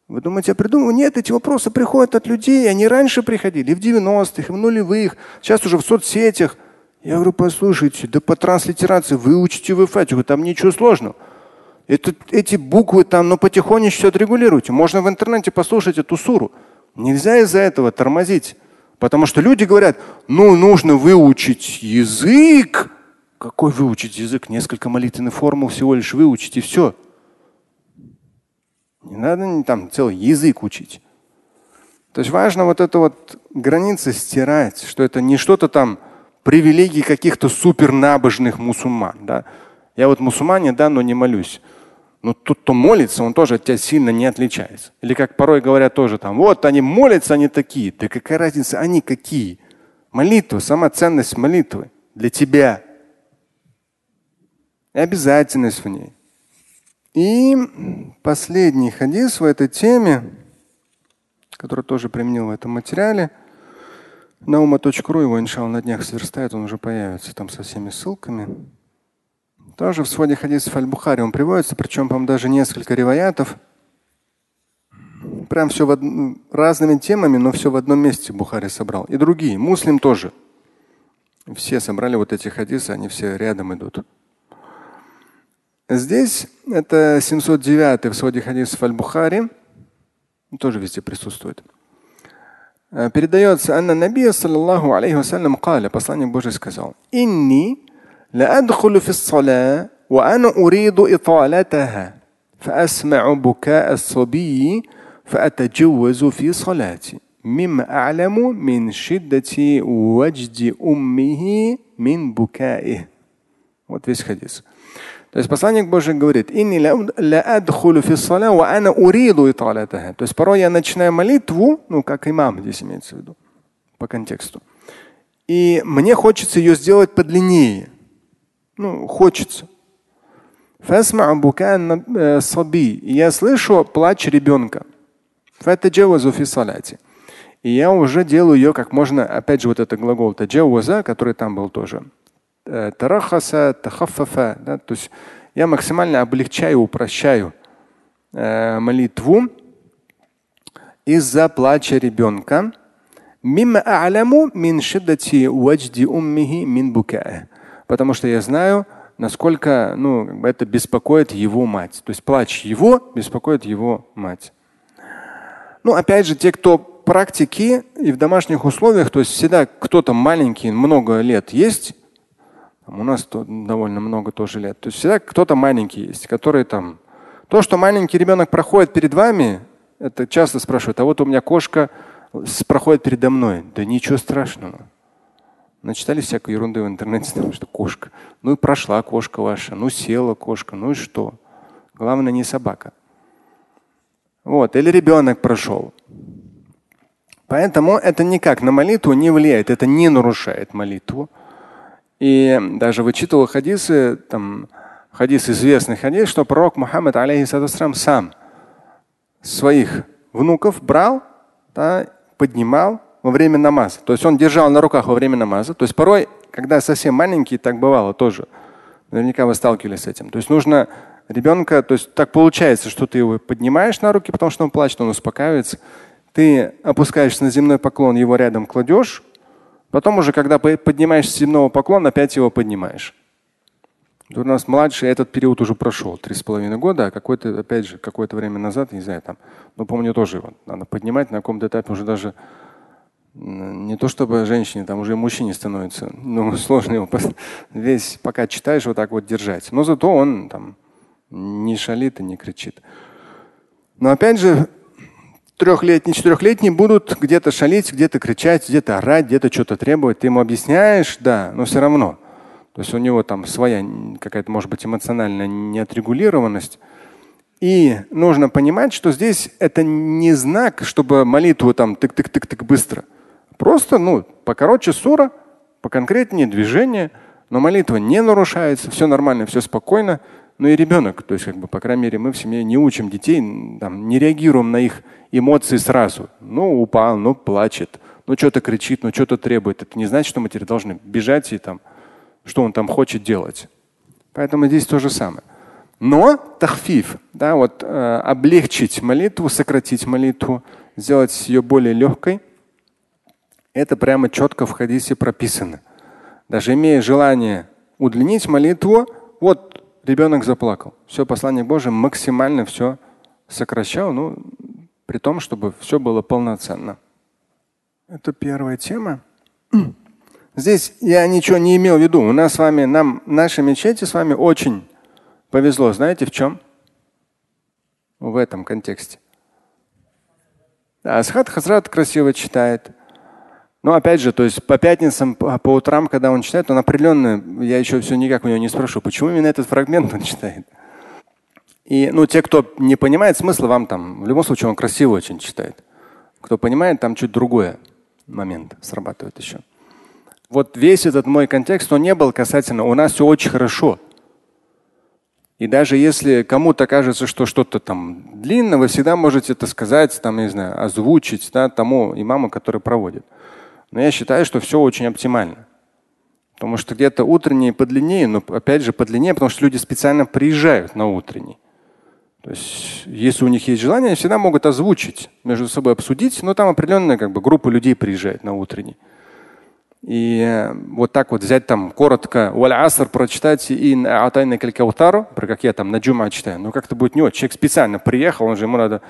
Вы думаете, я придумал? Нет, эти вопросы приходят от людей. Они раньше приходили, и в 90-х, и в нулевых, сейчас уже в соцсетях. Я говорю, послушайте, да по транслитерации выучите вы фатиху, там ничего сложного. Это, эти буквы там, ну потихонечку все отрегулируйте. Можно в интернете послушать эту суру. Нельзя из-за этого тормозить. Потому что люди говорят, ну нужно выучить язык, какой выучить язык? Несколько молитвенных формул всего лишь выучить и все. Не надо там целый язык учить. То есть важно вот эту вот границы стирать, что это не что-то там привилегии каких-то супернабожных мусульман. Да? Я вот мусульманин, да, но не молюсь. Но тут, кто молится, он тоже от тебя сильно не отличается. Или как порой говорят тоже там, вот они молятся, они такие. Да какая разница, они какие? Молитва, сама ценность молитвы для тебя и обязательность в ней. И последний хадис в этой теме, который тоже применил в этом материале, наума.ру его, иншалла, на днях сверстает, он уже появится там со всеми ссылками. Тоже в своде хадисов Аль-Бухари он приводится, причем, по даже несколько риваятов. Прям все в од... разными темами, но все в одном месте Бухари собрал. И другие. Муслим тоже. Все собрали вот эти хадисы, они все рядом идут. Здесь это 709 в своде хадисов Аль-Бухари. Тоже везде присутствует. передается, Анна Набия, саллаллаху алейхи вассалям, каля, посланник Божий сказал, «Инни لأدخل في الصلاة وأنا أريد إطالتها فأسمع بكاء الصبي فأتجوز في صلاتي مما أعلم من شدة وجد أمه من بكائه. Вот весь хадис. То есть посланник Божий говорит, то есть порой я начинаю молитву, ну как имам здесь имеется в виду, по контексту. И мне хочется ее сделать подлиннее. Ну, хочется. Я слышу плач ребенка. И я уже делаю ее как можно, опять же, вот это глагол таджаваза, который там был тоже. Тарахаса, тахафафа. Да? То есть я максимально облегчаю, упрощаю э, молитву из-за плача ребенка. Потому что я знаю, насколько ну, это беспокоит его мать. То есть плач его беспокоит его мать. Ну, опять же, те, кто практики и в домашних условиях, то есть всегда кто-то маленький, много лет есть, у нас довольно много тоже лет. То есть всегда кто-то маленький есть, который там. То, что маленький ребенок проходит перед вами, это часто спрашивают, а вот у меня кошка проходит передо мной. Да ничего страшного. Начитали всякой ерунды в интернете, потому что кошка. Ну и прошла кошка ваша, ну села кошка, ну и что? Главное не собака. Вот, или ребенок прошел. Поэтому это никак на молитву не влияет, это не нарушает молитву. И даже вычитывал хадисы, там, хадис известный хадис, что пророк Мухаммад алейхиссалам сам своих внуков брал, да, поднимал во время намаза. То есть он держал на руках во время намаза. То есть порой, когда совсем маленький, так бывало тоже. Наверняка вы сталкивались с этим. То есть нужно ребенка, то есть так получается, что ты его поднимаешь на руки, потому что он плачет, он успокаивается. Ты опускаешься на земной поклон, его рядом кладешь, Потом уже, когда поднимаешь земного поклона, опять его поднимаешь. У нас младший этот период уже прошел, три с половиной года, а какой-то, опять же, какое-то время назад, не знаю, там, ну, помню, тоже его надо поднимать на каком-то этапе уже даже не то чтобы женщине, там уже и мужчине становится, ну, <laughs> сложно его весь, пока читаешь, вот так вот держать. Но зато он там не шалит и не кричит. Но опять же, трехлетний, четырехлетний будут где-то шалить, где-то кричать, где-то орать, где-то что-то требовать. Ты ему объясняешь, да, но все равно. То есть у него там своя какая-то, может быть, эмоциональная неотрегулированность. И нужно понимать, что здесь это не знак, чтобы молитву там тык-тык-тык-тык быстро. Просто, ну, покороче сура, поконкретнее движение, но молитва не нарушается, все нормально, все спокойно. Ну и ребенок, то есть, как бы, по крайней мере, мы в семье не учим детей, там, не реагируем на их эмоции сразу. Ну, упал, ну, плачет, ну, что-то кричит, ну, что-то требует. Это не значит, что мы теперь должны бежать и там, что он там хочет делать. Поэтому здесь то же самое. Но тахфиф, да, вот э, облегчить молитву, сократить молитву, сделать ее более легкой, это прямо четко в хадисе прописано. Даже имея желание удлинить молитву, вот ребенок заплакал. Все, послание Божие максимально все сокращал, ну, при том, чтобы все было полноценно. Это первая тема. Здесь я ничего не имел в виду. У нас с вами, нам, нашей мечети с вами очень повезло. Знаете в чем? В этом контексте. Асхат Хазрат красиво читает. Но опять же, то есть по пятницам, по, по утрам, когда он читает, он определенно, я еще все никак у него не спрошу, почему именно этот фрагмент он читает. И ну, те, кто не понимает смысла, вам там, в любом случае он красиво очень читает. Кто понимает, там чуть другой момент срабатывает еще. Вот весь этот мой контекст, он не был касательно, у нас все очень хорошо. И даже если кому-то кажется, что что-то там длинно, вы всегда можете это сказать, там, не знаю, озвучить да, тому имаму, который проводит. Но я считаю, что все очень оптимально. Потому что где-то утренние подлиннее, но опять же подлиннее, потому что люди специально приезжают на утренний. То есть, если у них есть желание, они всегда могут озвучить, между собой обсудить, но там определенная как бы, группа людей приезжает на утренний. И э, вот так вот взять там коротко аср прочитать и атайна калькаутару, про как я там на джума читаю, ну как-то будет не очень. Человек специально приехал, он же ему надо,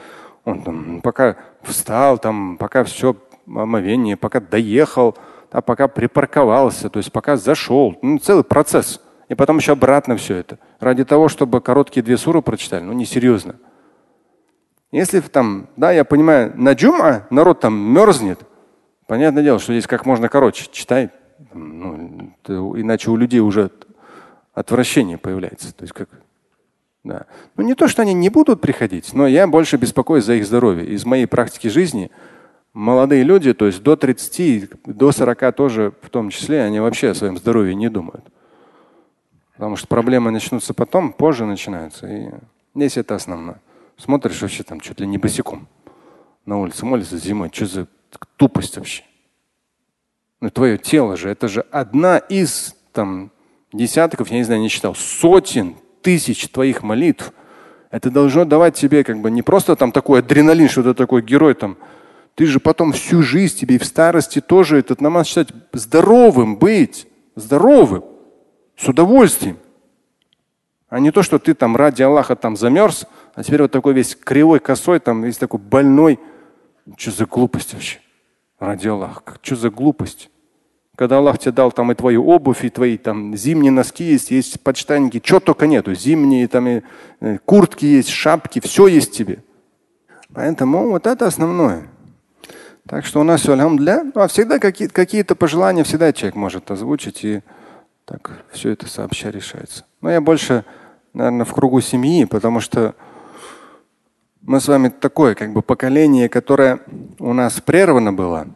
он там пока встал, там пока все омовение, пока доехал, а пока припарковался, то есть пока зашел. Ну, целый процесс. И потом еще обратно все это. Ради того, чтобы короткие две суры прочитали. Ну, несерьезно. Если там, да, я понимаю, на джума народ там мерзнет, понятное дело, что здесь как можно короче читай. Ну, иначе у людей уже отвращение появляется. То есть как, да. Ну не то, что они не будут приходить, но я больше беспокоюсь за их здоровье. Из моей практики жизни молодые люди, то есть до 30, до 40 тоже в том числе, они вообще о своем здоровье не думают. Потому что проблемы начнутся потом, позже начинаются. И здесь это основное. Смотришь вообще там чуть ли не босиком на улице молится зимой. Что за тупость вообще? Ну твое тело же, это же одна из там десятков, я не знаю, не читал, сотен тысяч твоих молитв. Это должно давать тебе как бы не просто там такой адреналин, что ты такой герой там. Ты же потом всю жизнь тебе и в старости тоже этот намаз читать здоровым быть, здоровым с удовольствием. А не то, что ты там ради Аллаха там замерз, а теперь вот такой весь кривой, косой, там весь такой больной. Что за глупость вообще? Ради Аллаха. Что за глупость? Когда Аллах тебе дал там и твою обувь, и твои там зимние носки есть, есть подштанники, чего только нету. Зимние там и э, куртки есть, шапки, все есть тебе. Поэтому вот это основное. Так что у нас все, для, ну, а всегда какие-то какие пожелания всегда человек может озвучить и так все это сообща решается. Но я больше, наверное, в кругу семьи, потому что мы с вами такое как бы поколение, которое у нас прервано было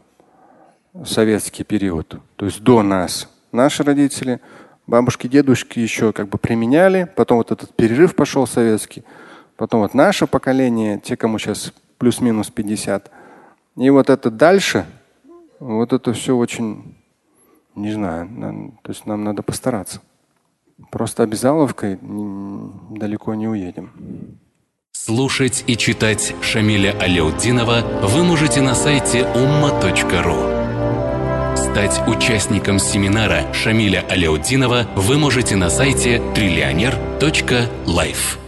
в советский период, то есть до нас. Наши родители, бабушки, дедушки еще как бы применяли, потом вот этот перерыв пошел советский, потом вот наше поколение, те, кому сейчас плюс-минус 50. И вот это дальше, вот это все очень не знаю. То есть нам надо постараться. Просто обязаловкой далеко не уедем. Слушать и читать Шамиля Аляутдинова вы можете на сайте umma.ru. Стать участником семинара Шамиля Аляутдинова вы можете на сайте триллионер.life.